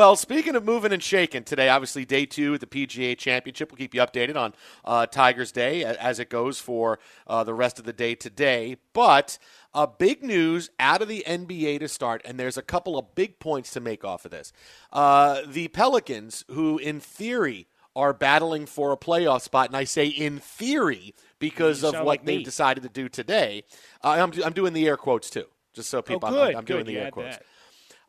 Well, speaking of moving and shaking, today, obviously, day two of the PGA Championship. We'll keep you updated on uh, Tigers Day as it goes for uh, the rest of the day today. But uh, big news out of the NBA to start, and there's a couple of big points to make off of this. Uh, the Pelicans, who in theory are battling for a playoff spot, and I say in theory because of what like they've decided to do today. Uh, I'm, I'm doing the air quotes too, just so people. oh, good, I'm, I'm doing good. the air quotes. that.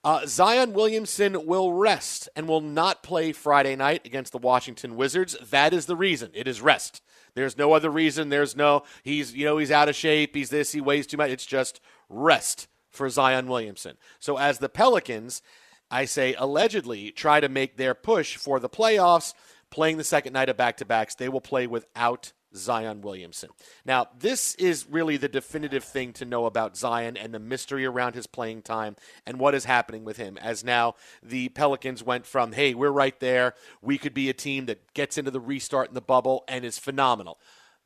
Uh, Zion Williamson will rest and will not play Friday night against the Washington Wizards. That is the reason. It is rest. There's no other reason. There's no he's you know he's out of shape. He's this. He weighs too much. It's just rest for Zion Williamson. So as the Pelicans, I say allegedly try to make their push for the playoffs, playing the second night of back to backs, they will play without Zion Williamson. Now, this is really the definitive thing to know about Zion and the mystery around his playing time and what is happening with him. As now the Pelicans went from, hey, we're right there. We could be a team that gets into the restart in the bubble and is phenomenal.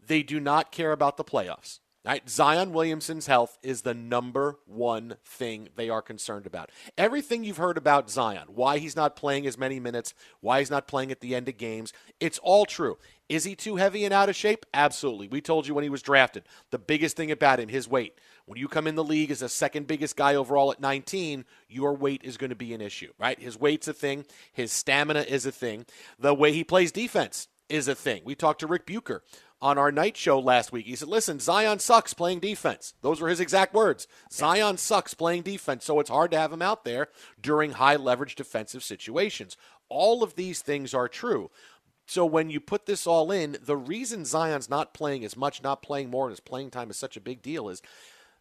They do not care about the playoffs. Right? Zion Williamson's health is the number one thing they are concerned about. Everything you've heard about Zion, why he's not playing as many minutes, why he's not playing at the end of games, it's all true. Is he too heavy and out of shape? Absolutely. We told you when he was drafted. The biggest thing about him, his weight. When you come in the league as the second biggest guy overall at 19, your weight is going to be an issue, right? His weight's a thing, his stamina is a thing, the way he plays defense is a thing. We talked to Rick Bucher on our night show last week. He said, "Listen, Zion sucks playing defense." Those were his exact words. Zion sucks playing defense, so it's hard to have him out there during high leverage defensive situations. All of these things are true. So when you put this all in, the reason Zion's not playing as much, not playing more, and his playing time is such a big deal is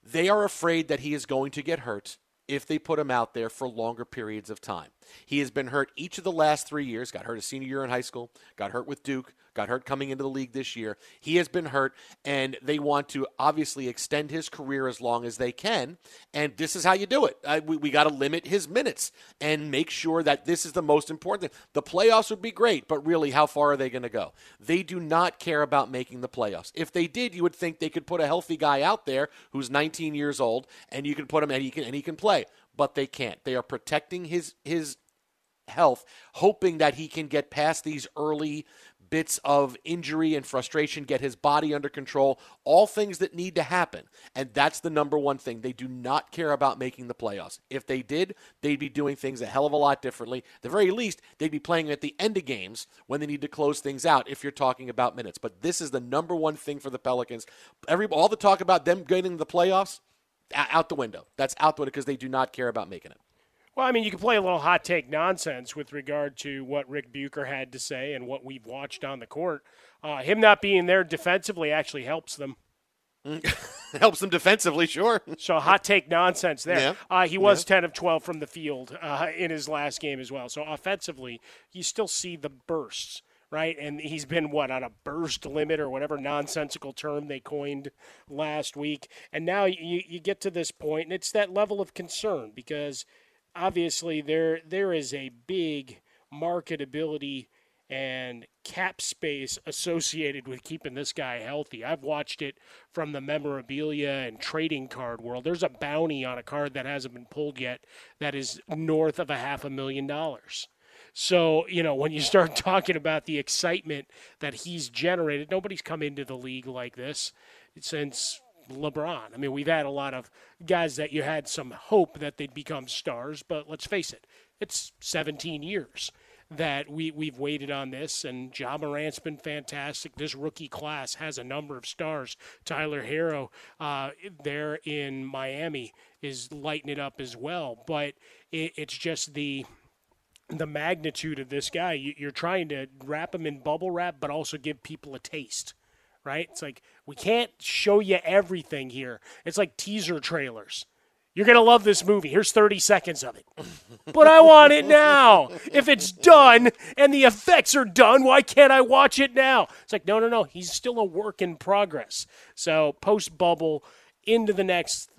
they are afraid that he is going to get hurt if they put him out there for longer periods of time. He has been hurt each of the last three years, got hurt a senior year in high school, got hurt with Duke, got hurt coming into the league this year. He has been hurt, and they want to obviously extend his career as long as they can. And this is how you do it. We we got to limit his minutes and make sure that this is the most important thing. The playoffs would be great, but really, how far are they going to go? They do not care about making the playoffs. If they did, you would think they could put a healthy guy out there who's 19 years old, and you can put him and he can and he can play. But they can't. They are protecting his his health, hoping that he can get past these early bits of injury and frustration, get his body under control, all things that need to happen. And that's the number one thing. They do not care about making the playoffs. If they did, they'd be doing things a hell of a lot differently. At the very least, they'd be playing at the end of games when they need to close things out if you're talking about minutes. But this is the number one thing for the Pelicans. Every all the talk about them getting the playoffs out the window. That's out the window because they do not care about making it. Well, I mean, you can play a little hot take nonsense with regard to what Rick Bucher had to say and what we've watched on the court. Uh, him not being there defensively actually helps them. helps them defensively, sure. So hot take nonsense there. Yeah. Uh, he was Yeah. 10 of 12 from the field uh, in his last game as well. So offensively, you still see the bursts, right? And he's been, what, on a burst limit or whatever nonsensical term they coined last week. And now you, you get to this point, and it's that level of concern because obviously there there is a big marketability and cap space associated with keeping this guy healthy. I've watched it from the memorabilia and trading card world. There's a bounty on a card that hasn't been pulled yet that is north of a half a million dollars. So, you know, when you start talking about the excitement that he's generated, nobody's come into the league like this since LeBron. I mean, we've had a lot of guys that you had some hope that they'd become stars, but let's face it, it's 17 years that we, we've waited on this, and Ja Morant's been fantastic. This rookie class has a number of stars. Tyler Herro uh, there in Miami is lighting it up as well, but it, it's just the the magnitude of this guy. You- You're trying to wrap him in bubble wrap, but also give people a taste, right? It's like we can't show you everything here. It's like teaser trailers. You're going to love this movie. Here's 30 seconds of it. But I want it now. If it's done and the effects are done, why can't I watch it now? It's like, no, no, no. He's still a work in progress. So, post bubble into the next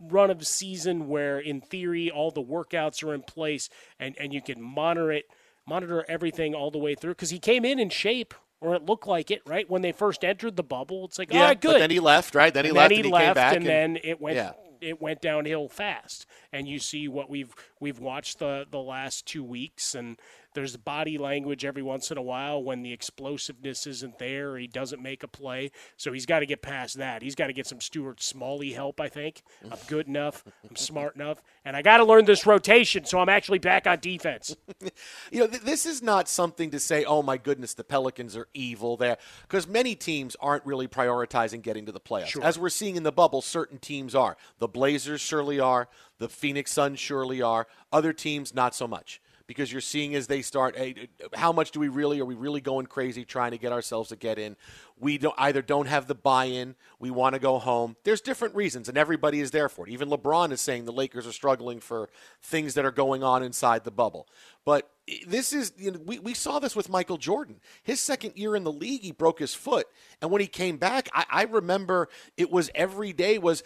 run of season where in theory all the workouts are in place and, and you can monitor it monitor everything all the way through because he came in in shape or it looked like it right when they first entered the bubble it's like Yeah, all right good but then he left, right? Then he And left then and he he came left back and, and- then it went Yeah. It went downhill fast. And you see what we've we've watched the the last two weeks and there's body language every once in a while when the explosiveness isn't there or he doesn't make a play. So he's got to get past that. He's got to get some Stuart Smalley help I think. I'm good enough. I'm smart enough. And I got to learn this rotation so I'm actually back on defense. You know, th- this is not something to say, oh my goodness, the Pelicans are evil there, because many teams aren't really prioritizing getting to the playoffs. Sure. As we're seeing in the bubble, certain teams are. The Blazers surely are. The Phoenix Suns surely are. Other teams, not so much. Because you're seeing as they start, hey, how much do we really, are we really going crazy trying to get ourselves to get in? We don't, either don't have the buy in, we want to go home. There's different reasons, and everybody is there for it. Even LeBron is saying the Lakers are struggling for things that are going on inside the bubble. But eh, this is you know, we, we saw this with Michael Jordan. His second year in the league, he broke his foot, and when he came back, I, I remember it was every day was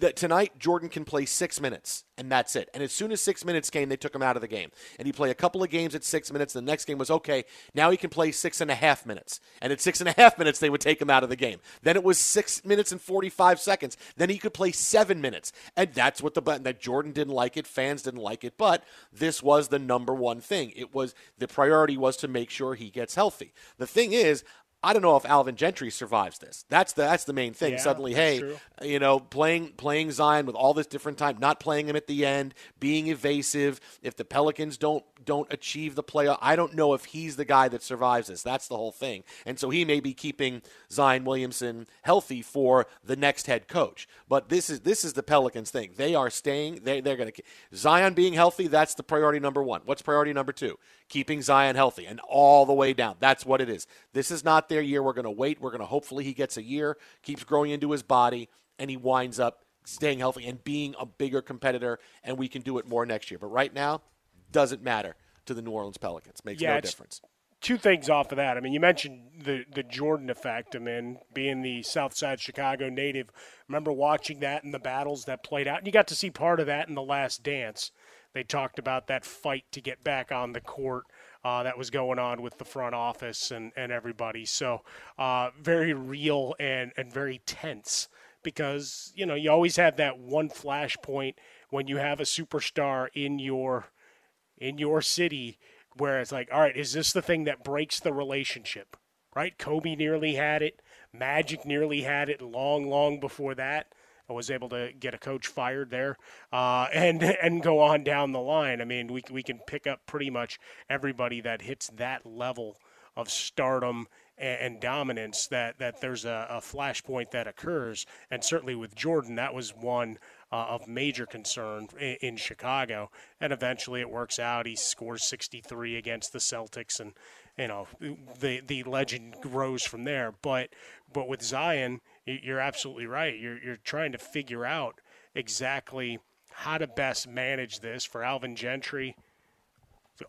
that tonight Jordan can play six minutes, and that's it. And as soon as six minutes came, they took him out of the game, and he played a couple of games at six minutes. The next game was okay. Now he can play six and a half minutes, and at six and a half minutes, they would take him out of the game. Then it was six minutes and forty-five seconds. Then he could play seven minutes, and that's what the button that Jordan didn't like it, fans didn't like it, but this was the number one thing. It was the priority was to make sure he gets healthy. The thing is, I don't know if Alvin Gentry survives this. That's the that's the main thing. Yeah, Suddenly, hey, true. you know, playing playing Zion with all this different time, not playing him at the end, being evasive. If the Pelicans don't don't achieve the playoff, I don't know if he's the guy that survives this. That's the whole thing. And so he may be keeping Zion Williamson healthy for the next head coach. But this is this is the Pelicans thing. They are staying. They they're going to Zion being healthy. That's the priority number one. What's priority number two? Keeping Zion healthy and all the way down. That's what it is. This is not their year. We're going to wait. We're going to hopefully he gets a year, keeps growing into his body, and he winds up staying healthy and being a bigger competitor, and we can do it more next year. But right now, doesn't matter to the New Orleans Pelicans. Makes Yeah, no difference. two things off of that. I mean, you mentioned the the Jordan effect. I mean, being the South Side Chicago native, remember watching that and the battles that played out, and you got to see part of that in the Last Dance. They talked about that fight to get back on the court. Uh, that was going on with the front office and, and everybody. So, uh, very real and, and very tense because, you know, you always have that one flashpoint when you have a superstar in your in your city where it's like, all right, is this the thing that breaks the relationship? Right? Kobe nearly had it. Magic nearly had it long, long before that. I was able to get a coach fired there, uh, and and go on down the line. I mean, we we can pick up pretty much everybody that hits that level of stardom and, and dominance. That that there's a, a flashpoint that occurs, and certainly with Jordan, that was one uh, of major concern in, in Chicago. And eventually, it works out. He scores 63 against the Celtics, and you know the the legend grows from there. But but with Zion, you're absolutely right. You're you're trying to figure out exactly how to best manage this for Alvin Gentry.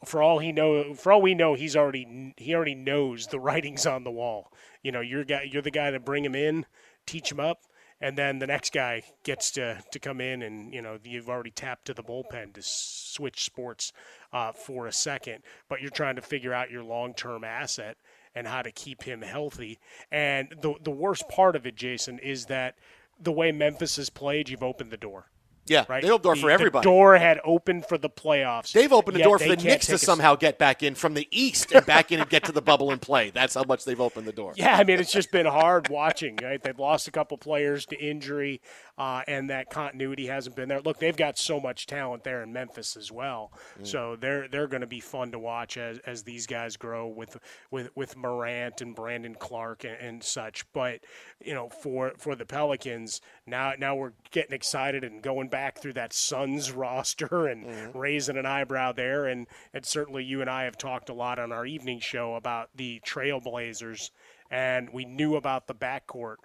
For all he know, for all we know, he's already he already knows the writings on the wall. You know, you're guy, you're the guy to bring him in, teach him up, and then the next guy gets to to come in, and you know you've already tapped to the bullpen to switch sports uh, for a second, but you're trying to figure out your long term asset and how to keep him healthy. And the the worst part of it, Jason, is that the way Memphis has played, you've opened the door. Yeah, Right. they opened the door The- for everybody. The door had opened for the playoffs. They've opened the door for the Knicks to somehow get back in from the East and back in and get to the bubble and play. That's how much they've opened the door. Yeah, I mean it's just been hard watching. Right, they've lost a couple players to injury, uh, and that continuity hasn't been there. Look, they've got so much talent there in Memphis as well, Mm. so they're they're going to be fun to watch as, as these guys grow with with with Morant and Brandon Clarke and, and such. But you know, for for the Pelicans now now we're getting excited and going back through that Suns roster and Mm-hmm. raising an eyebrow there, and and certainly you and I have talked a lot on our evening show about the Trailblazers, and we knew about the backcourt,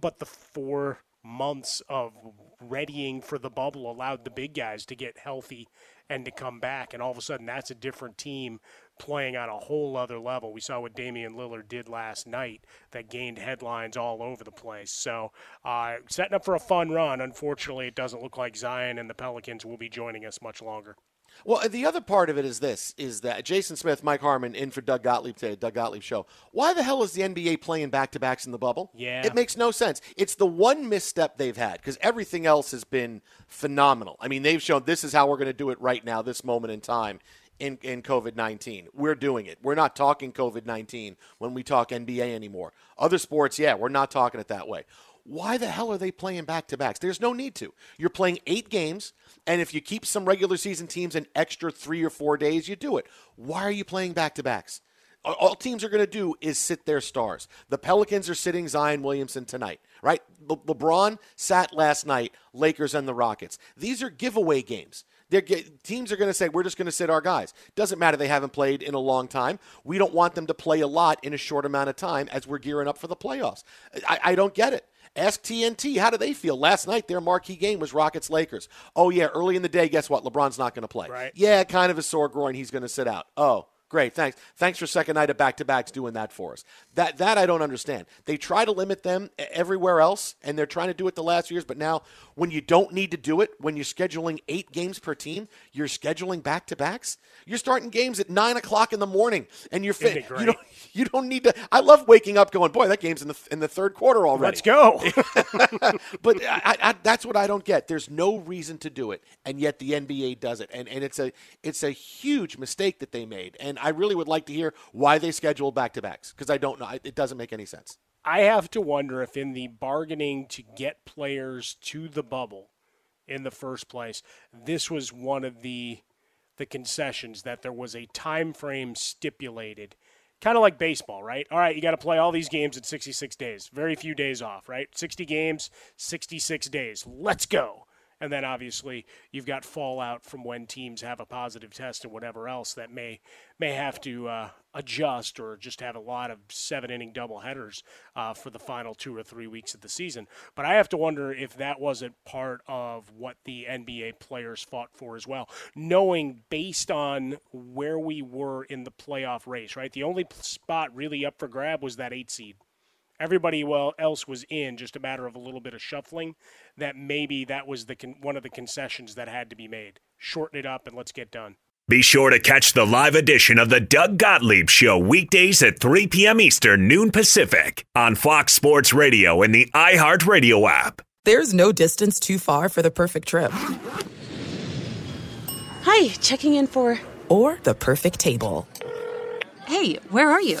but the four months of readying for the bubble allowed the big guys to get healthy and to come back, and all of a sudden that's a different team playing on a whole other level. We saw what Damian Lillard did last night that gained headlines all over the place. So, uh, setting up for a fun run. Unfortunately, it doesn't look like Zion and the Pelicans will be joining us much longer. Well, the other part of it is this: is that Jason Smith, Mike Harmon, in for Doug Gottlieb today, Doug Gottlieb show. Why the hell is the NBA playing back to backs in the bubble? Yeah. it makes no sense. It's the one misstep they've had because everything else has been phenomenal. I mean, they've shown this is how we're going to do it right now, this moment in time. In, in COVID 19. We're doing it. We're not talking COVID 19 when we talk NBA anymore. Other sports, yeah, we're not talking it that way. Why the hell are they playing back to backs? There's no need to. You're playing eight games, and if you keep some regular season teams an extra three or four days, you do it. Why are you playing back to backs? All- teams are going to do is sit their stars. The Pelicans are sitting Zion Williamson tonight, right? Le- LeBron sat last night, Lakers and the Rockets. These are giveaway games. They're teams are going to say, we're just going to sit our guys. Doesn't matter they haven't played in a long time. We don't want them to play a lot in a short amount of time as we're gearing up for the playoffs. I, I don't get it. Ask TNT, how do they feel? Last night, their marquee game was Rockets Lakers. Oh, yeah, early in the day, guess what? LeBron's not going to play. Right. Yeah, kind of a sore groin. He's going to sit out. Oh, great. Thanks. Thanks for second night of back to backs doing that for us. That, that I don't understand. They try to limit them everywhere else, and they're trying to do it the last few years, but now when you don't need to do it, when you're scheduling eight games per team, you're scheduling back to backs. You're starting games at nine o'clock in the morning, and you're fit. You don't, you don't need to. I love waking up going, boy, that game's in the in the third quarter already. Let's go. but I, I, that's what I don't get. There's no reason to do it, and yet the NBA does it, and and it's a it's a huge mistake that they made. And I really would like to hear why they scheduled back to backs because I don't know. It doesn't make any sense. I have to wonder if in the bargaining to get players to the bubble in the first place, this was one of the the concessions that there was a time frame stipulated kind of like baseball, right? All right, you got to play all these games in 66 days. Very few days off, right? 60 games, 66 days. Let's go. And then obviously you've got fallout from when teams have a positive test and whatever else that may may have to uh, adjust or just have a lot of seven inning doubleheaders uh, for the final two or three weeks of the season. But I have to wonder if that wasn't part of what the NBA players fought for as well, knowing based on where we were in the playoff race. Right, the only spot really up for grab was that eight seed. Everybody well else was in, just a matter of a little bit of shuffling. That maybe that was the con- one of the concessions that had to be made. Shorten it up and let's get done. Be sure to catch the live edition of the Doug Gottlieb Show weekdays at 3 p.m. Eastern, noon Pacific on Fox Sports Radio and the iHeartRadio app. There's no distance too far for the perfect trip. Hi, checking in for. Or the perfect table. Hey, where are you?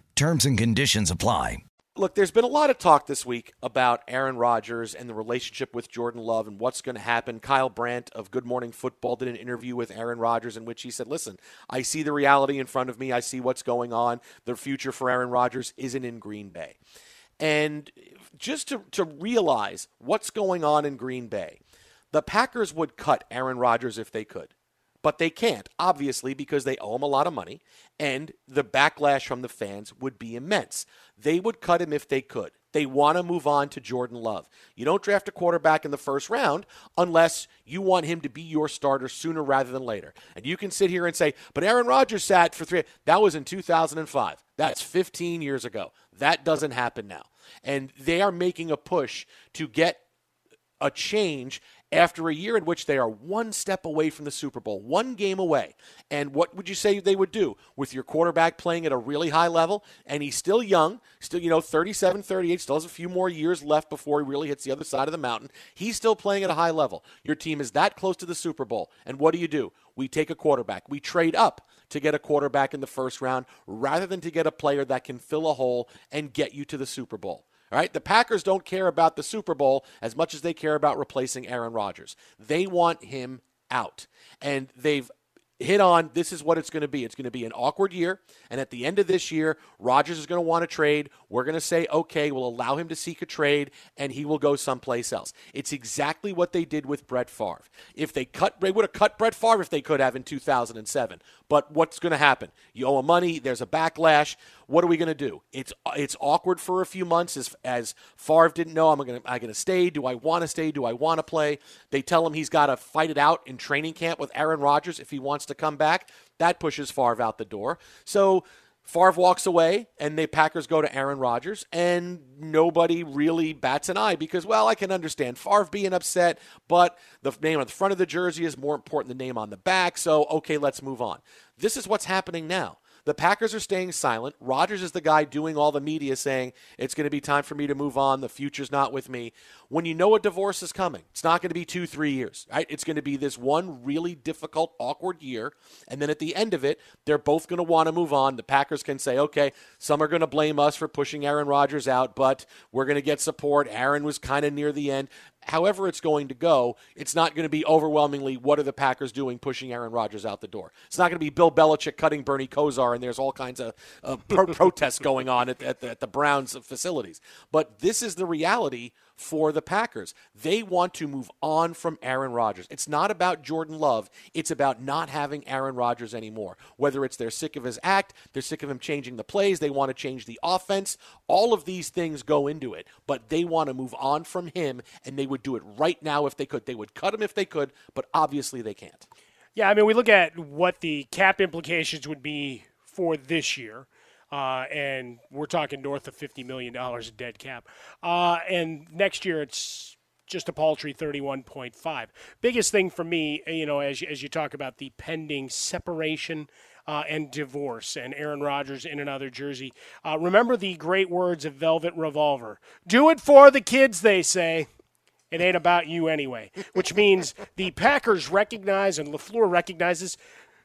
Terms and conditions apply. Look, there's been a lot of talk this week about Aaron Rodgers and the relationship with Jordan Love and what's going to happen. Kyle Brandt of Good Morning Football did an interview with Aaron Rodgers in which he said, Listen, I see the reality in front of me. I see what's going on. The future for Aaron Rodgers isn't in Green Bay. And just to, to realize what's going on in Green Bay, the Packers would cut Aaron Rodgers if they could but they can't, obviously, because they owe him a lot of money, and the backlash from the fans would be immense. They would cut him if they could. They want to move on to Jordan Love. You don't draft a quarterback in the first round unless you want him to be your starter sooner rather than later. And you can sit here and say, but Aaron Rodgers sat for three. That was in 2005. That's 15 years ago. That doesn't happen now. And they are making a push to get a change after a year in which they are one step away from the Super Bowl, one game away. And what would you say they would do with your quarterback playing at a really high level? And he's still young, still, you know, 37, 38, still has a few more years left before he really hits the other side of the mountain. He's still playing at a high level. Your team is that close to the Super Bowl. And what do you do? We take a quarterback. We trade up to get a quarterback in the first round rather than to get a player that can fill a hole and get you to the Super Bowl. All right, the Packers don't care about the Super Bowl as much as they care about replacing Aaron Rodgers. They want him out. And they've hit on this is what it's going to be. It's going to be an awkward year. And at the end of this year, Rodgers is going to want to trade. We're going to say, okay, we'll allow him to seek a trade and he will go someplace else. It's exactly what they did with Brett Favre. If they cut, they would have cut Brett Favre if they could have in 2007. But what's going to happen? You owe him money. There's a backlash. What are we going to do? It's it's awkward for a few months as as Favre didn't know. I'm going to I going to stay? Do I want to stay? Do I want to play? They tell him he's got to fight it out in training camp with Aaron Rodgers if he wants to come back. That pushes Favre out the door. So Favre walks away, and the Packers go to Aaron Rodgers, and nobody really bats an eye because, well, I can understand Favre being upset, but the name on the front of the jersey is more important than the name on the back. So, okay, let's move on. This is what's happening now. The Packers are staying silent. Rodgers is the guy doing all the media saying, it's going to be time for me to move on. The future's not with me. When you know a divorce is coming, it's not going to be two, three years, right? It's going to be this one really difficult, awkward year. And then at the end of it, they're both going to want to move on. The Packers can say, okay, some are going to blame us for pushing Aaron Rodgers out, but we're going to get support. Aaron was kind of near the end however it's going to go, it's not going to be overwhelmingly what are the Packers doing pushing Aaron Rodgers out the door. It's not going to be Bill Belichick cutting Bernie Kosar and there's all kinds of uh, pro- protests going on at, at, the, at the Browns facilities. But this is the reality for the Packers. They want to move on from Aaron Rodgers. It's not about Jordan Love, it's about not having Aaron Rodgers anymore. Whether it's they're sick of his act, they're sick of him changing the plays, they want to change the offense, all of these things go into it. But they want to move on from him, and they would do it right now if they could. They would cut him if they could, but obviously they can't. Yeah, I mean, we look at what the cap implications would be for this year. Uh, and we're talking north of $50 million in dead cap. Uh, and next year it's just a paltry 31.5. Biggest thing for me, you know, as, as you talk about the pending separation uh, and divorce and Aaron Rodgers in another jersey. Uh, remember the great words of Velvet Revolver do it for the kids, they say. It ain't about you anyway, which means the Packers recognize and LaFleur recognizes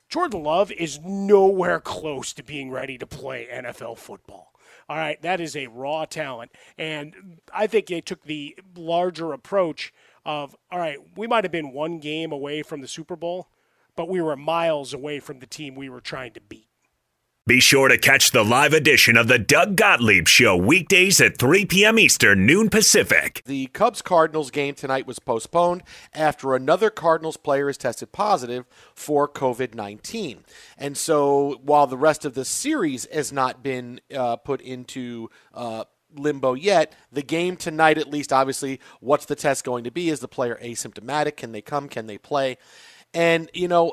Jordan Love is nowhere close to being ready to play NFL football. All right, that is a raw talent. And I think they took the larger approach of, all right, we might have been one game away from the Super Bowl, but we were miles away from the team we were trying to beat. Be sure to catch the live edition of the Doug Gottlieb Show weekdays at 3 p.m. Eastern, noon Pacific. The Cubs Cardinals game tonight was postponed after another Cardinals player is tested positive for COVID 19. And so while the rest of the series has not been uh, put into uh, limbo yet. The game tonight, at least, obviously, what's the test going to be? Is the player asymptomatic? Can they come? Can they play? And, you know,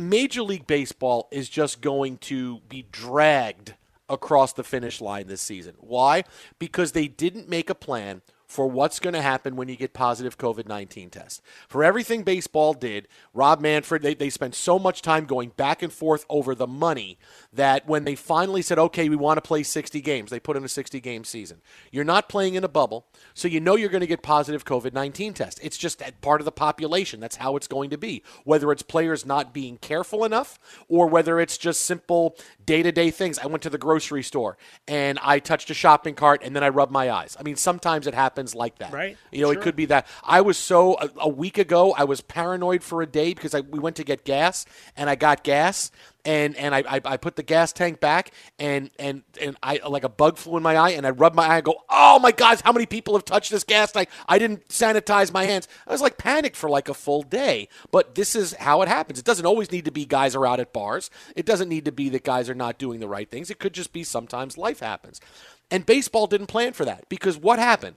Major League Baseball is just going to be dragged across the finish line this season. Why? Because they didn't make a plan for what's going to happen when you get positive COVID 19 tests. For everything baseball did, Rob Manfred, they, they spent so much time going back and forth over the money that when they finally said, okay, we want to play 60 games, they put in a 60 game season. You're not playing in a bubble, so you know you're going to get positive COVID 19 tests. It's just part of the population. That's how it's going to be. Whether it's players not being careful enough or whether it's just simple day to day things. I went to the grocery store and I touched a shopping cart and then I rubbed my eyes. I mean, sometimes it happens happens like that. Right. You know, sure. it could be that. I was so a, a, week ago. I was paranoid for a day because I, we went to get gas and I got gas and and I, I, I put the gas tank back and and and I like a bug flew in my eye and I rubbed my eye and go oh my god how many people have touched this gas tank I didn't sanitize my hands I was like panicked for like a full day but this is how it happens it doesn't always need to be guys are out at bars it doesn't need to be that guys are not doing the right things it could just be sometimes life happens and baseball didn't plan for that because what happened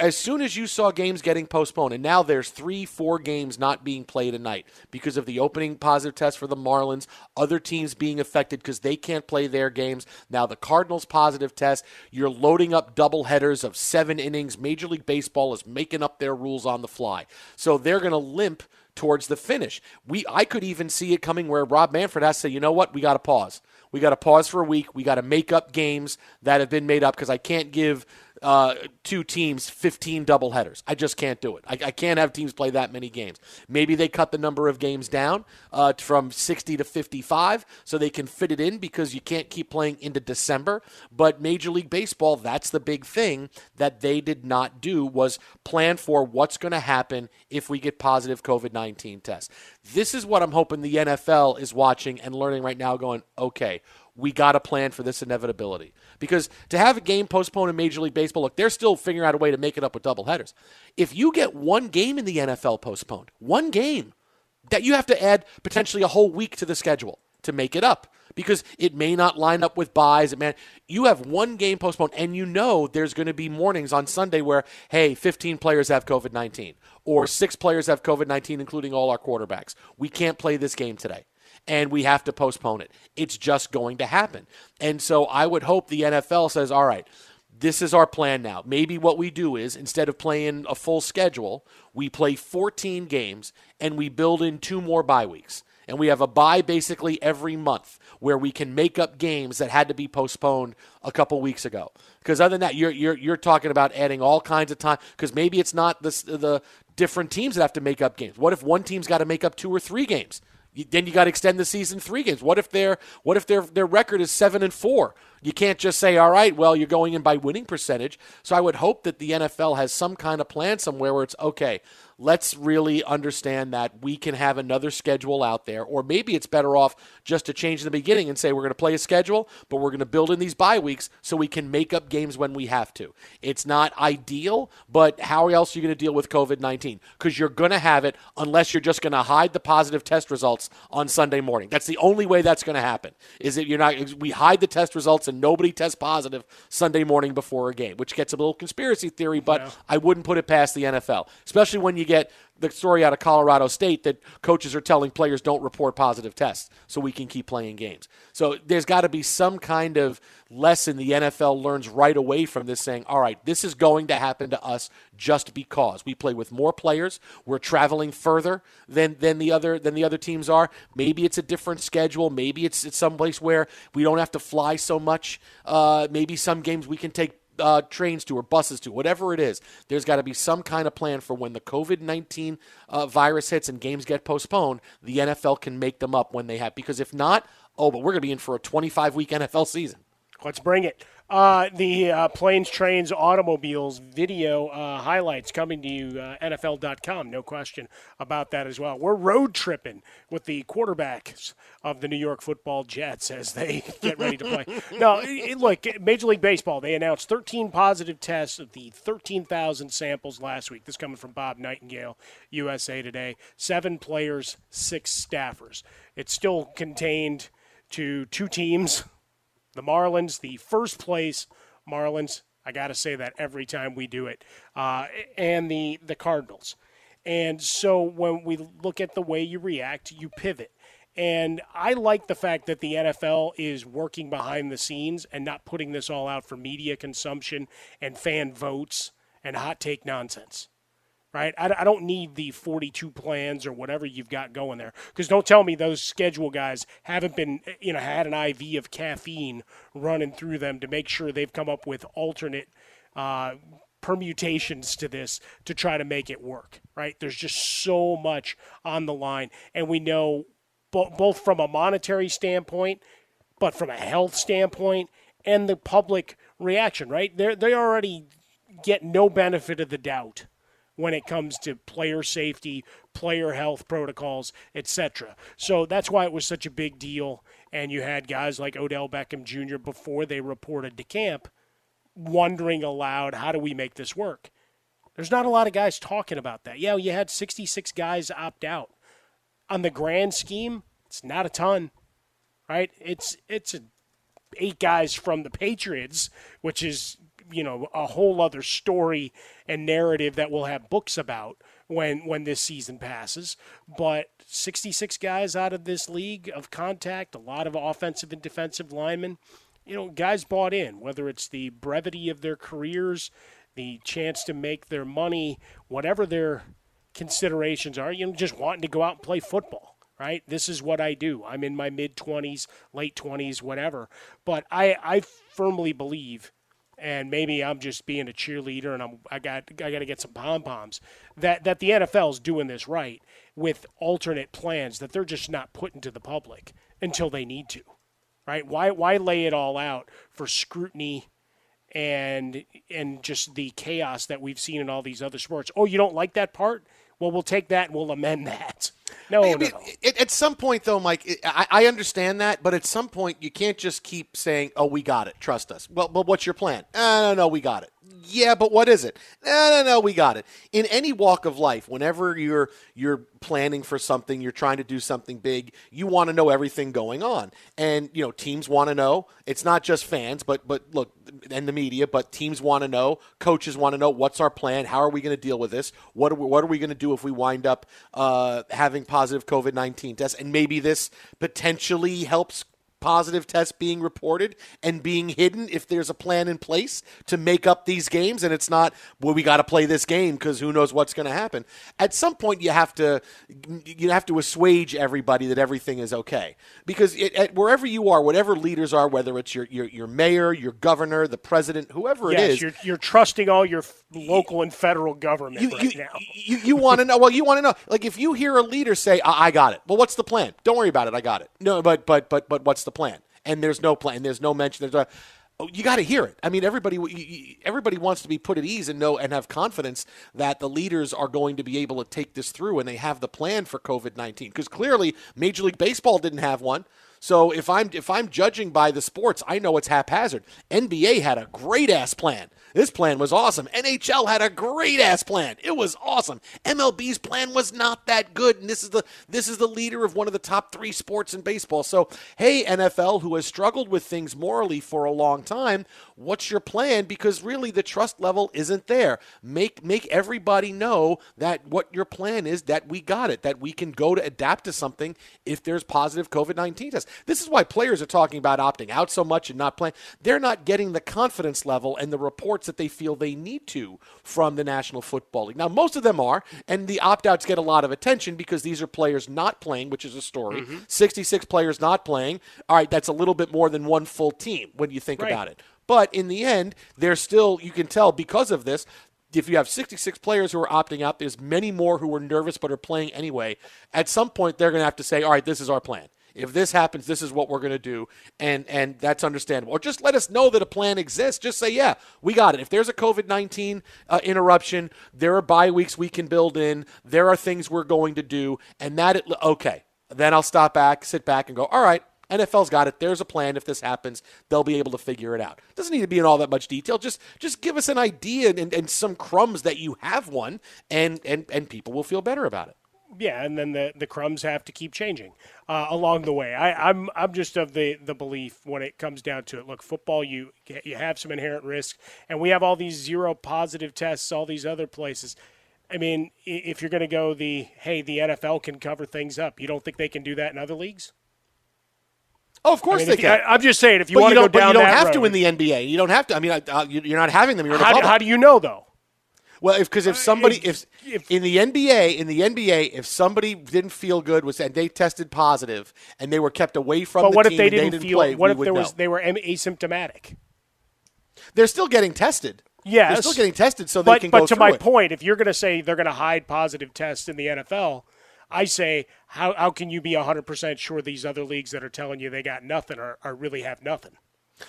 as soon as you saw games getting postponed, and now there's three, four games not being played a night because of the opening positive test for the Marlins, other teams being affected because they can't play their games. Now the Cardinals positive test. You're loading up double headers of seven innings. Major League Baseball is making up their rules on the fly, so they're going to limp towards the finish. We I could even see it coming where Rob Manfred has to say, you know what, we got to pause. We got to pause for a week. We got to make up games that have been made up because I can't give uh, two teams 15 doubleheaders. I just can't do it. I, I, can't have teams play that many games. Maybe they cut the number of games down uh, from 60 to 55 so they can fit it in because you can't keep playing into December. But Major League Baseball, that's the big thing that they did not do was plan for what's going to happen if we get positive COVID-19 tests. This is what I'm hoping the NFL is watching and learning right now going, okay, we got to plan for this inevitability. Because to have a game postponed in Major League Baseball, look, they're still figuring out a way to make it up with double headers. If you get one game in the NFL postponed, one game, that you have to add potentially a whole week to the schedule to make it up because it may not line up with buys. Man, you have one game postponed, and you know there's going to be mornings on Sunday where, hey, 15 players have COVID 19, or six players have COVID 19, including all our quarterbacks. We can't play this game today and we have to postpone it. It's just going to happen. And so I would hope the NFL says, all right, this is our plan now. Maybe what we do is instead of playing a full schedule, we play 14 games and we build in two more bye weeks. And we have a bye basically every month where we can make up games that had to be postponed a couple weeks ago. Because other than that, you're, you're, you're talking about adding all kinds of time. Because maybe it's not the, the different teams that have to make up games. What if one team's got to make up two or three games? Then you got to extend the season three games. What if their what if their their record is seven and four? You can't just say, all right, well, you're going in by winning percentage. So I would hope that the NFL has some kind of plan somewhere where it's okay let's really understand that we can have another schedule out there. Or maybe it's better off just to change in the beginning and say we're going to play a schedule, but we're going to build in these bye weeks so we can make up games when we have to. It's not ideal, but how else are you going to deal with COVID 19? Because you're going to have it unless you're just going to hide the positive test results on Sunday morning. That's the only way that's going to happen. Is that you're not, we hide the test results and nobody tests positive Sunday morning before a game, which gets a little conspiracy theory, but yeah. I wouldn't put it past the NFL, especially when you get the story out of Colorado State that coaches are telling players don't report positive tests so we can keep playing games. So there's got to be some kind of lesson the NFL learns right away from this saying, all right, this is going to happen to us just because we play with more players, we're traveling further than, than the other than the other teams are. Maybe it's a different schedule, maybe it's, it's someplace where we don't have to fly so much. Uh, maybe some games we can take uh, trains to or buses to, whatever it is, there's got to be some kind of plan for when the COVID 19 uh, virus hits and games get postponed, the NFL can make them up when they have. Because if not, oh, but we're going to be in for a 25 week NFL season. Let's bring it. Uh, the uh, planes, trains, automobiles video uh, highlights coming to you, uh, NFL.com, no question about that as well. We're road tripping with the quarterbacks of the New York football Jets as they get ready to play. no, it, look, Major League Baseball, they announced 13 positive tests of the 13,000 samples last week. This coming from Bob Nightingale, USA Today. Seven players, six staffers. It's still contained to two teams the Marlins, the first place Marlins. I got to say that every time we do it, uh, and the the Cardinals. And so when we look at the way you react, you pivot. And I like the fact that the NFL is working behind the scenes and not putting this all out for media consumption and fan votes and hot take nonsense right? I, I don't need the 42 plans or whatever you've got going there. Because don't tell me those schedule guys haven't been, you know, had an IV of caffeine running through them to make sure they've come up with alternate uh, permutations to this to try to make it work, right? There's just so much on the line. And we know bo- both from a monetary standpoint, but from a health standpoint and the public reaction, right? They they already get no benefit of the doubt when it comes to player safety, player health protocols, etc. So that's why it was such a big deal. And you had guys like Odell Beckham Jr. before they reported to camp wondering aloud, how do we make this work? There's not a lot of guys talking about that. Yeah, you had 66 guys opt out. On the grand scheme, it's not a ton, right? It's it's eight guys from the Patriots, which is you know a whole other story and narrative that we'll have books about when when this season passes. But 66 guys out of this league of contact, a lot of offensive and defensive linemen. You know, guys bought in, whether it's the brevity of their careers, the chance to make their money, whatever their considerations are, you know, just wanting to go out and play football, right? This is what I do. I'm in my mid 20s, late 20s, whatever. But I, I firmly believe and maybe I'm just being a cheerleader and I'm I got I got to get some pom poms that that the NFL's doing this right with alternate plans that they're just not putting to the public until they need to, right? Why why lay it all out for scrutiny and and just the chaos that we've seen in all these other sports? Oh, you don't like that part? Well, we'll take that and we'll amend that. No, I mean, no. It, at some point, though, Mike, it, I, I, understand that, but at some point, you can't just keep saying, "Oh, we got it. Trust us." Well, but what's your plan? Uh, no, no, we got it. Yeah, but what is it? No, no, no, we got it. In any walk of life, whenever you're you're planning for something, you're trying to do something big, you want to know everything going on, and you know teams want to know. It's not just fans, but but look, and the media, but teams want to know, coaches want to know what's our plan, how are we going to deal with this, what are we, what are we going to do if we wind up uh, having positive COVID nineteen tests, and maybe this potentially helps positive tests being reported and being hidden if there's a plan in place to make up these games and it's not well we got to play this game because who knows what's going to happen. At some point you have to you have to assuage everybody that everything is okay. Because it, at, wherever you are whatever leaders are whether it's your, your your mayor your governor the president whoever yes, it is you're, you're trusting all your local and federal government you, right you, now. you, you want to know well you want to know like if you hear a leader say I, I got it well what's the plan? Don't worry about it i got it. No but but but but what's the plan and there's no plan there's no mention there's a oh, you got to hear it. I mean, everybody everybody wants to be put at ease and know and have confidence that the leaders are going to be able to take this through and they have the plan for COVID nineteen. Because clearly, Major League Baseball didn't have one. So if I'm if I'm judging by the sports, I know it's haphazard. NBA had a great ass plan. This plan was awesome. NHL had a great ass plan. It was awesome. MLB's plan was not that good, and this is the this is the leader of one of the top three sports in baseball. So hey, NFL, who has struggled with things morally for a long time, what's your plan? Because really the trust level isn't there. Make make everybody know that what your plan is, that we got it, that we can go to adapt to something if there's positive COVID nineteen tests. This is why players are talking about opting out so much and not playing. They're not getting the confidence level and the that they feel they need to from the National Football League. Now, most of them are, and the opt outs get a lot of attention because these are players not playing, which is a story. Mm-hmm. 66 players not playing. All right, that's a little bit more than one full team when you think right. about it. But in the end, they're still, you can tell because of this, if you have 66 players who are opting out, there's many more who are nervous but are playing anyway. At some point, they're going to have to say, all right, this is our plan. If this happens, this is what we're going to do, and and that's understandable. Or just let us know that a plan exists. Just say, yeah, we got it. If there's a COVID nineteen uh, interruption, there are bye weeks we can build in. There are things we're going to do, and that it, okay. Then I'll stop back, sit back, and go. All right, NFL's got it. There's a plan. If this happens, they'll be able to figure it out. Doesn't need to be in all that much detail. Just just give us an idea and, and some crumbs that you have one, and, and and people will feel better about it yeah, and then the, the crumbs have to keep changing uh, along the way. I, I'm I'm just of the, the belief when it comes down to it. Look, football, you you have some inherent risk, and we have all these zero positive tests, all these other places. I mean, if you're going to go the hey, the NFL can cover things up, you don't think they can do that in other leagues? Oh, of course I mean, they can. I, am just saying, if you but want to go down but you don't have road, to in the NBA. You don't have to. I mean, uh, you're not having them. You're how, how do you know though? Well, if because if uh, somebody if, if, in the NBA in the NBA if somebody didn't feel good was and they tested positive and they were kept away from but the what team if they didn't, they didn't feel play, what if there know. was they were asymptomatic? They're still getting tested. Yes, they're still getting tested, so but, they can. Go. But to my it. point, if you're going to say they're going to hide positive tests in the NFL, I say how how can you be 100 percent sure these other leagues that are telling you they got nothing are, are really have nothing?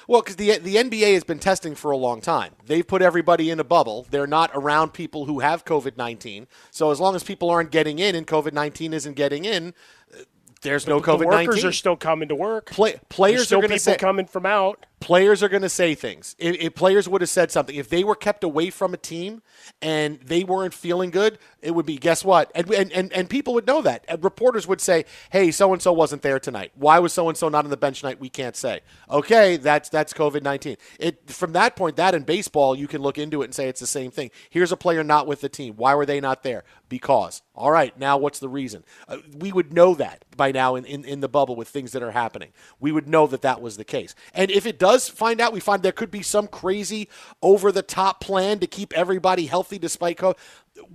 Well, because the the NBA has been testing for a long time. They've put everybody in a bubble. They're not around people who have COVID nineteen. So as long as people aren't getting in and COVID nineteen isn't getting in, uh, there's but no COVID nineteen. Workers are still coming to work. Play, players still are going to people say coming from out. Players are going to say things. If, if, players would have said something, if they were kept away from a team and they weren't feeling good, it would be guess what? And and and, and people would know that. And reporters would say, "Hey, so and so wasn't there tonight. Why was so and so not on the bench tonight?" We can't say. Okay, that's that's COVID nineteen. It from that point, that in baseball, you can look into it and say it's the same thing. Here's a player not with the team. Why were they not there? Because. All right, now what's the reason? Uh, we would know that by now in, in, in the bubble with things that are happening. We would know that that was the case. And if it does find out, we find there could be some crazy over the top plan to keep everybody healthy despite COVID.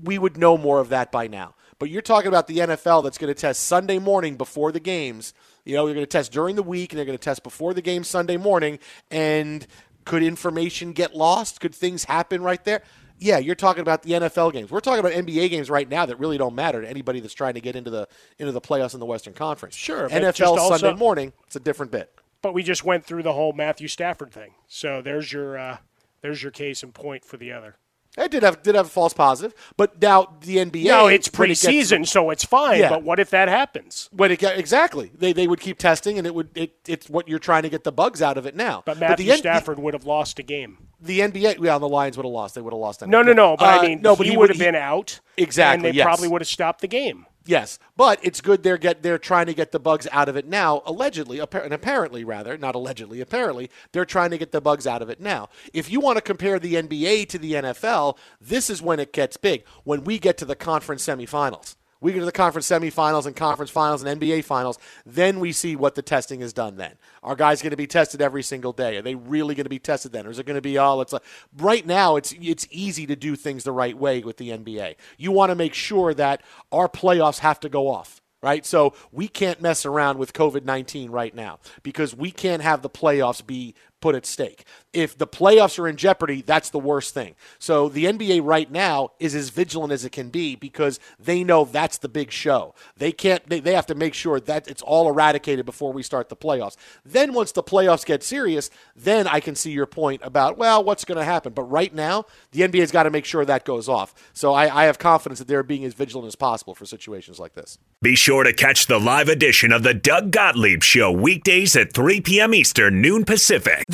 We would know more of that by now. But you're talking about the NFL that's going to test Sunday morning before the games. You know, they're going to test during the week and they're going to test before the game Sunday morning. And could information get lost? Could things happen right there? yeah, you're talking about the NFL games. We're talking about NBA games right now that really don't matter to anybody that's trying to get into the into the playoffs in the Western Conference. Sure, NFL also, Sunday morning, it's a different bit. But we just went through the whole Matthew Stafford thing, so there's your uh, there's your case in point for the other. It did have did have a false positive, but now the NBA. No, it's preseason, it gets, so it's fine. Yeah. But what if that happens? When it exactly, they they would keep testing, and it would it, it's what you're trying to get the bugs out of it now. But Matthew but Stafford would have lost a game. The NBA, yeah, the Lions would have lost. They would have lost. That. No, no, no. But uh, I mean, no, but he, he would have been out. Exactly. And they yes. probably would have stopped the game. Yes, but it's good they're get they're trying to get the bugs out of it now. Allegedly, and apparently, rather not allegedly, apparently they're trying to get the bugs out of it now. If you want to compare the NBA to the NFL, this is when it gets big. When we get to the conference semifinals. We get to the conference semifinals and conference finals and NBA finals. Then we see what the testing has done. Then our guys going to be tested every single day. Are they really going to be tested then, or is it going to be all? It's like right now. It's it's easy to do things the right way with the NBA. You want to make sure that our playoffs have to go off right? So we can't mess around with COVID 19 right now because we can't have the playoffs be put at stake. If the playoffs are in jeopardy, that's the worst thing. So the NBA right now is as vigilant as it can be because they know that's the big show. They can't they, they have to make sure that it's all eradicated before we start the playoffs. Then once the playoffs get serious, then I can see your point about, well, what's going to happen. But right now, the NBA's got to make sure that goes off. So I, I have confidence that they're being as vigilant as possible for situations like this. Be sure to catch the live edition of the Doug Gottlieb Show weekdays at 3 p.m. Eastern, noon Pacific.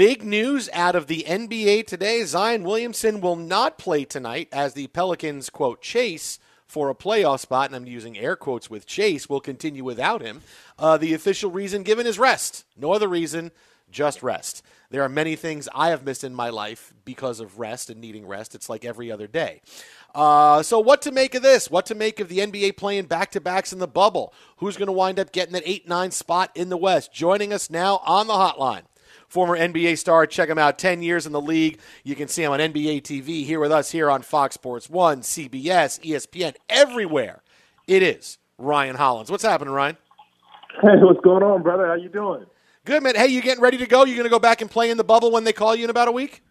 Big news out of the NBA today. Zion Williamson will not play tonight as the Pelicans, quote, chase for a playoff spot, and I'm using air quotes with chase, will continue without him. Uh, the official reason given is rest. No other reason, just rest. There are many things I have missed in my life because of rest and needing rest. It's like every other day. Uh, so, what to make of this? What to make of the NBA playing back to backs in the bubble? Who's going to wind up getting that 8 9 spot in the West? Joining us now on the hotline former NBA star. Check him out. 10 years in the league. You can see him on NBA TV here with us here on Fox Sports 1, CBS, ESPN, everywhere. It is Ryan Hollins. What's happening, Ryan? Hey, what's going on, brother? How you doing? Good, man. Hey, you getting ready to go? You going to go back and play in the bubble when they call you in about a week?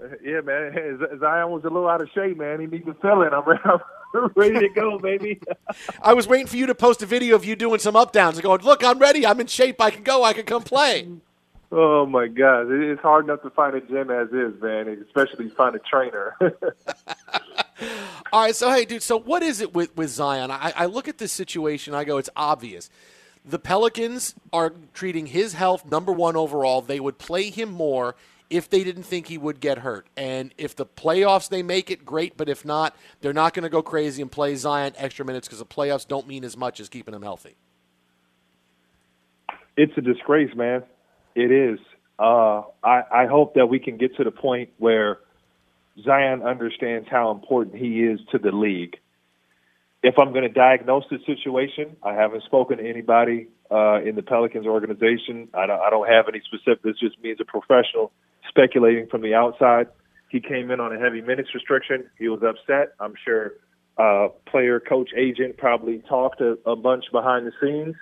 Uh, yeah, man. Zion was a little out of shape, man. He needs to fill it. I'm, I'm ready to go, baby. I was waiting for you to post a video of you doing some up downs and going, look, I'm ready. I'm in shape. I can go. I can come play. Oh my God, it's hard enough to find a gym as is, man. Especially find a trainer. All right, so hey, dude. So what is it with with Zion? I, I look at this situation. I go, it's obvious. The Pelicans are treating his health number one overall. They would play him more if they didn't think he would get hurt. And if the playoffs they make it, great. But if not, they're not going to go crazy and play Zion extra minutes because the playoffs don't mean as much as keeping him healthy. It's a disgrace, man. It is. Uh, I, I hope that we can get to the point where Zion understands how important he is to the league. If I'm going to diagnose the situation, I haven't spoken to anybody uh, in the Pelicans organization. I don't, I don't have any specific. This just means a professional speculating from the outside. He came in on a heavy minutes restriction. He was upset. I'm sure uh, player, coach, agent probably talked a, a bunch behind the scenes.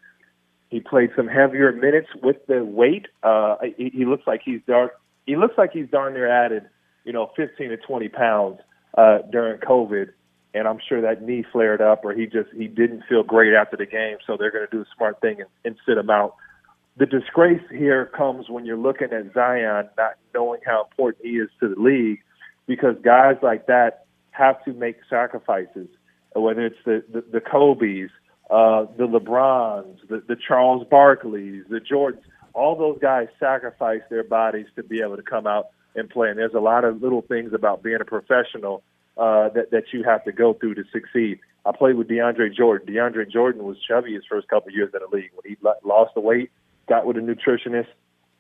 He played some heavier minutes with the weight. Uh, he, he looks like he's dark. He looks like he's darn near added, you know, 15 to 20 pounds uh, during COVID, and I'm sure that knee flared up, or he just he didn't feel great after the game. So they're going to do a smart thing and, and sit him out. The disgrace here comes when you're looking at Zion not knowing how important he is to the league, because guys like that have to make sacrifices, whether it's the the, the Kobe's uh, the LeBrons, the, the Charles Barkleys, the Jordans, all those guys sacrifice their bodies to be able to come out and play. And there's a lot of little things about being a professional uh, that that you have to go through to succeed. I played with DeAndre Jordan. DeAndre Jordan was chubby his first couple years in the league. When he lost the weight, got with a nutritionist,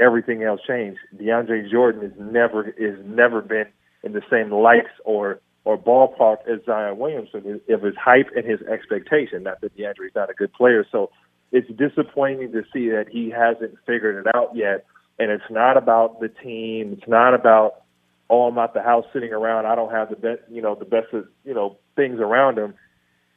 everything else changed. DeAndre Jordan is never is never been in the same likes or or ballpark as Zion Williamson of his hype and his expectation. Not that DeAndre's not a good player, so it's disappointing to see that he hasn't figured it out yet. And it's not about the team. It's not about oh, I'm at the house sitting around. I don't have the best, you know, the best of you know things around him.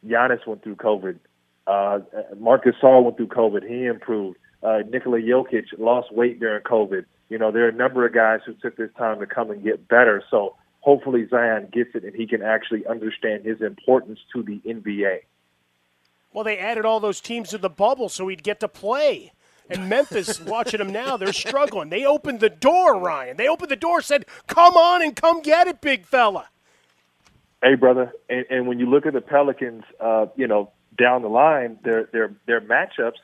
Giannis went through COVID. Uh, Marc Gasol went through COVID. He improved. Uh, Nikola Jokic lost weight during COVID. You know, there are a number of guys who took this time to come and get better. So hopefully Zion gets it and he can actually understand his importance to the NBA. Well, they added all those teams to the bubble so he'd get to play. And Memphis, watching them now, they're struggling. They opened the door, Ryan. They opened the door, said, "Come on and come get it, big fella." Hey, brother. And, and when you look at the Pelicans, uh, you know, down the line, their their their matchups,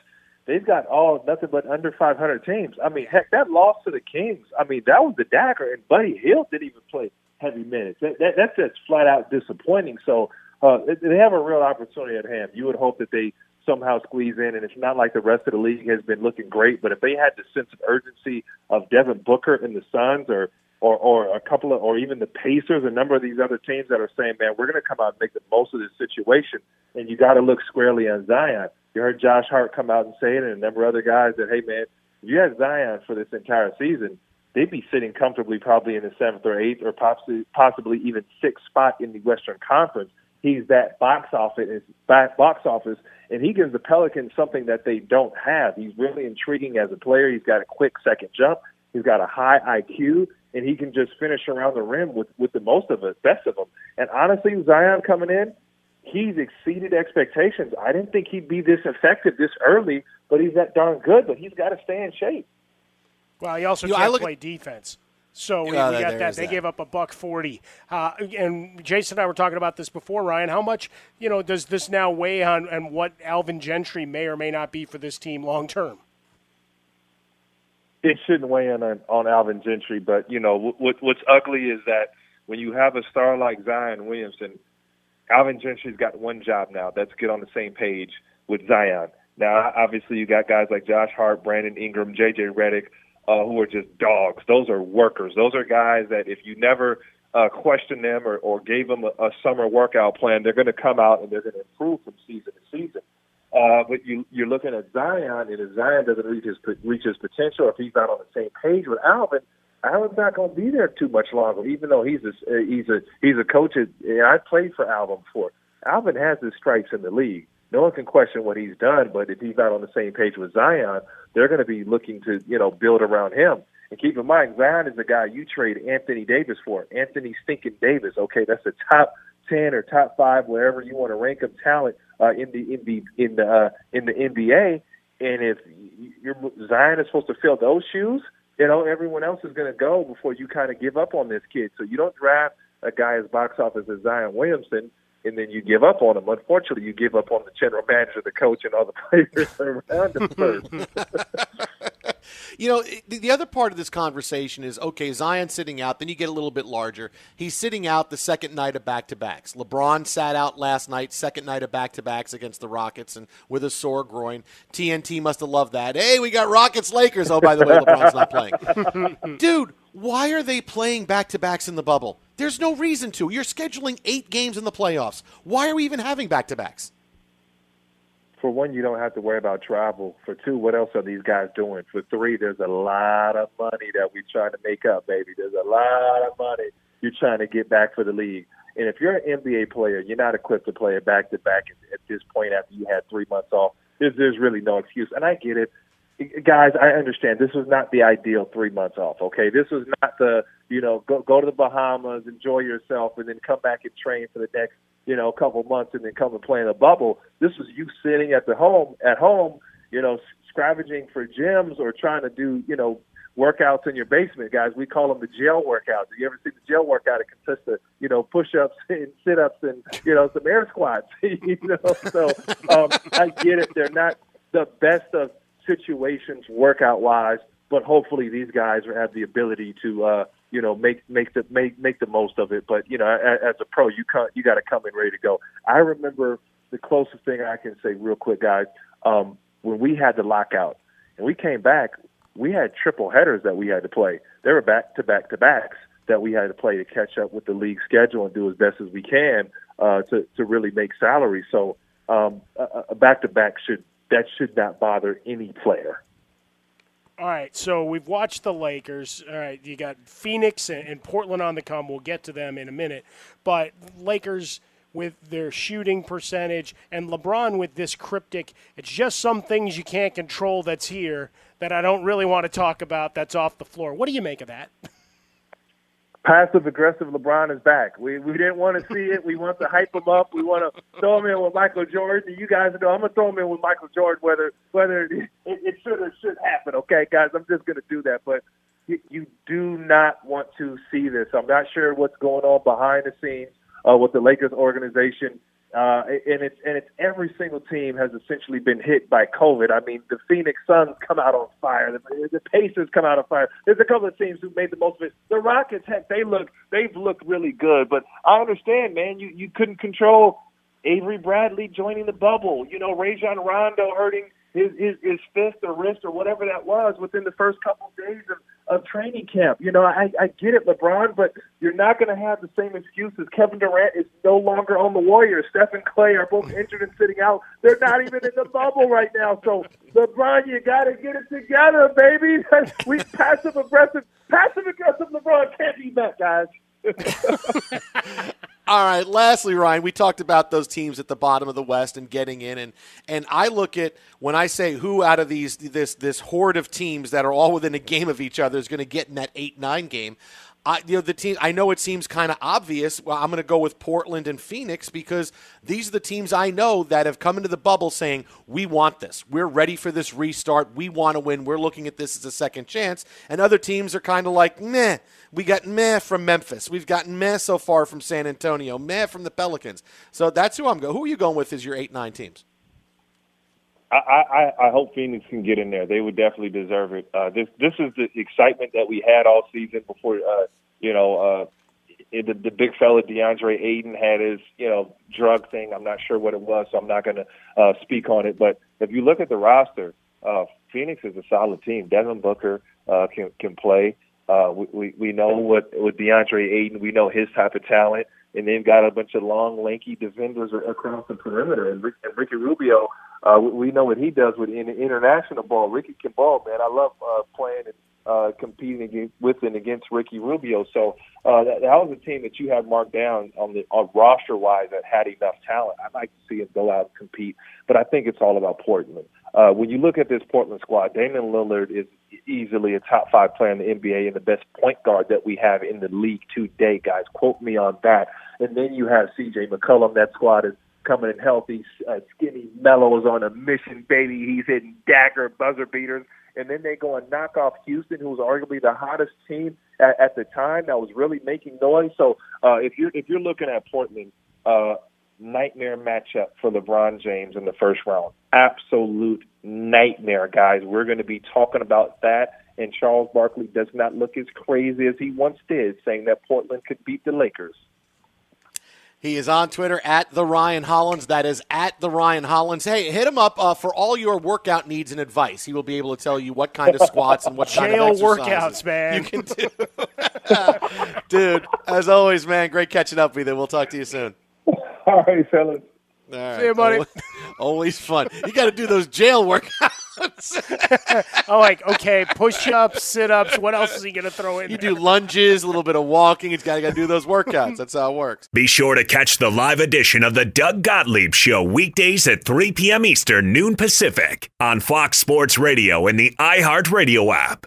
they've got all nothing but under 500 teams. I mean, heck, that loss to the Kings. I mean, that was the dagger, and Buddy Hield didn't even play heavy minutes. That, that, that's just flat out disappointing. So uh, they have a real opportunity at hand. You would hope that they somehow squeeze in, and it's not like the rest of the league has been looking great. But if they had the sense of urgency of Devin Booker and the Suns, or or, or a couple of, or even the Pacers, a number of these other teams that are saying, "Man, we're going to come out and make the most of this situation," and you got to look squarely on Zion. You heard Josh Hart come out and say it, and a number of other guys that, "Hey, man, you had Zion for this entire season, they'd be sitting comfortably probably in the seventh or eighth or possibly possibly even sixth spot in the Western Conference. He's that box office box office, and he gives the Pelicans something that they don't have. He's really intriguing as a player. He's got a quick second jump. He's got a high IQ, and he can just finish around the rim with with the most of it, best of them. And honestly, Zion coming in, he's exceeded expectations. I didn't think he'd be this effective this early, but he's that darn good. But he's got to stay in shape. Well, he also you can't I look play defense. So we, we got there that. is They that. gave up a buck forty, uh, and Jason and I were talking about this before. Ryan, how much you know does this now weigh on, on what Alvin Gentry may or may not be for this team long term? it shouldn't weigh in on, on Alvin Gentry, but you know what, what's ugly is that when you have a star like Zion Williamson, Alvin Gentry's got one job now. That's get on the same page with Zion. Now, obviously, you got guys like Josh Hart, Brandon Ingram, J.J. Redick, uh, who are just dogs. Those are workers. Those are guys that if you never uh, question them or, or gave them a, a summer workout plan, they're going to come out and they're going to improve from season to season. Uh, but you, you're looking at Zion, and if Zion doesn't reach his reach his potential, if he's not on the same page with Alvin, Alvin's not going to be there too much longer. Even though he's a he's a he's a coach, and I played for Alvin before. Alvin has his stripes in the league. No one can question what he's done, but if he's not on the same page with Zion, they're going to be looking to you know build around him. And keep in mind, Zion is the guy you trade Anthony Davis for. Anthony stinking Davis. Okay, that's a top ten or top five, wherever you want to rank him talent uh, in the in the in the uh, in the NBA. And if your Zion is supposed to fill those shoes, you know everyone else is going to go before you kind of give up on this kid. So you don't draft a guy as box office as Zion Williamson. And then you give up on them. Unfortunately, you give up on the general manager, the coach, and all the players around him first. You know, the, the other part of this conversation is okay, Zion sitting out, then you get a little bit larger. He's sitting out the second night of back to backs. LeBron sat out last night, second night of back to backs against the Rockets and with a sore groin. TNT must have loved that. Hey, we got Rockets Lakers. Oh, by the way, LeBron's not playing. Dude, why are they playing back to backs in the bubble? There's no reason to. You're scheduling eight games in the playoffs. Why are we even having back to backs? For one, you don't have to worry about travel. For two, what else are these guys doing? For three, there's a lot of money that we're trying to make up, baby. There's a lot of money you're trying to get back for the league. And if you're an NBA player, you're not equipped to play a back to back at this point after you had three months off. There's, there's really no excuse. And I get it. Guys, I understand this was not the ideal three months off, okay? This was not the, you know, go, go to the Bahamas, enjoy yourself, and then come back and train for the next you know, a couple months and then come and play in a bubble. This was you sitting at the home at home, you know, scavenging for gyms or trying to do, you know, workouts in your basement, guys. We call them the jail workouts. You ever see the jail workout? It consists of, you know, push-ups and sit-ups and, you know, some air squats. you know, so um, I get it. They're not the best of situations workout-wise, but hopefully these guys have the ability to, uh, you know, make make the make make the most of it. But you know, as, a pro, you come you got to come in ready to go. I remember the closest thing I can say, real quick, guys, um, when we had the lockout and we came back, we had triple headers that we had to play. They were back to back to backs that we had to play to catch up with the league schedule and do as best as we can uh, to to really make salary. So um, a back to back should that should not bother any player. All right, so we've watched the Lakers. All right, you got Phoenix and, and Portland on the come. We'll get to them in a minute. But Lakers with their shooting percentage and LeBron with this cryptic, it's just some things you can't control that's here that I don't really want to talk about that's off the floor. What do you make of that? passive aggressive LeBron is back. We we didn't want to see it. We want to hype him up. We want to throw him in with Michael Jordan. You guys know I'm gonna throw him in with Michael Jordan whether whether it, it should or should happen. Okay, guys, I'm just gonna do that. But you, you do not want to see this. I'm not sure what's going on behind the scenes uh, with the Lakers organization. Uh, and it's and it's every single team has essentially been hit by COVID. I mean, the Phoenix Suns come out on fire. The, the Pacers come out on fire. There's a couple of teams who made the most of it. The Rockets, heck, they look they've looked really good. But I understand, man. You you couldn't control Avery Bradley joining the bubble. You know, Rajon Rondo hurting his, his his fist or wrist or whatever that was within the first couple of days of of training camp. You know, I, I get it, LeBron, but you're not going to have the same excuses. Kevin Durant is no longer on the Warriors. Steph and Clay are both injured and sitting out. They're not even in the bubble right now. So, LeBron, you got to get it together, baby. we passive aggressive, passive aggressive LeBron can't be that, guys. All right. Lastly, Ryan, we talked about those teams at the bottom of the West and getting in, and and I look at when I say who out of these this this horde of teams that are all within a game of each other is going to get in that eight nine game. I, you know the team. I know it seems kind of obvious. Well, I'm going to go with Portland and Phoenix because these are the teams I know that have come into the bubble saying we want this. We're ready for this restart. We want to win. We're looking at this as a second chance. And other teams are kind of like meh. We got meh from Memphis. We've gotten meh so far from San Antonio. Meh from the Pelicans. So that's who I'm going. Who are you going with as your eight nine teams? I, I, I hope Phoenix can get in there. They would definitely deserve it. Uh, this this is the excitement that we had all season before. Uh, you know, uh, it, the, the big fella DeAndre Ayton had his you know drug thing. I'm not sure what it was, so I'm not going to uh, speak on it. But if you look at the roster, uh, Phoenix is a solid team. Devin Booker uh, can can play. Uh, we, we we know what with DeAndre Ayton, we know his type of talent and they've got a bunch of long, lanky defenders across the perimeter. And, Rick, and Ricky Rubio, uh, we know what he does with in international ball. Ricky can ball, man. I love uh, playing and uh, competing against, with and against Ricky Rubio. So uh, that, that was a team that you had marked down on the on roster wise that had enough talent. I'd like to see him go out and compete, but I think it's all about Portland. Uh, when you look at this Portland squad, Damian Lillard is easily a top five player in the NBA and the best point guard that we have in the league today, guys. Quote me on that. And then you have C.J. McCollum. That squad is coming in healthy. Uh, skinny Melo is on a mission, baby. He's hitting dagger buzzer beaters. And then they go and knock off Houston, who was arguably the hottest team at, at the time that was really making noise. So uh, if you're if you're looking at Portland, uh, nightmare matchup for LeBron James in the first round. Absolute nightmare, guys. We're going to be talking about that. And Charles Barkley does not look as crazy as he once did, saying that Portland could beat the Lakers. He is on Twitter at the Ryan Hollins. That is at the Ryan Hollins. Hey, hit him up uh, for all your workout needs and advice. He will be able to tell you what kind of squats and what kind of exercises workouts, man. You can do. Dude, as always, man, great catching up with you. We'll talk to you soon. All right, fellas. All right. See you, buddy. Always, always fun. You got to do those jail workouts. oh, like okay, push-ups, sit-ups. What else is he going to throw in? You there? do lunges, a little bit of walking. He's got to do those workouts. That's how it works. Be sure to catch the live edition of the Doug Gottlieb Show weekdays at 3 p.m. Eastern, noon Pacific on Fox Sports Radio and the iHeartRadio app.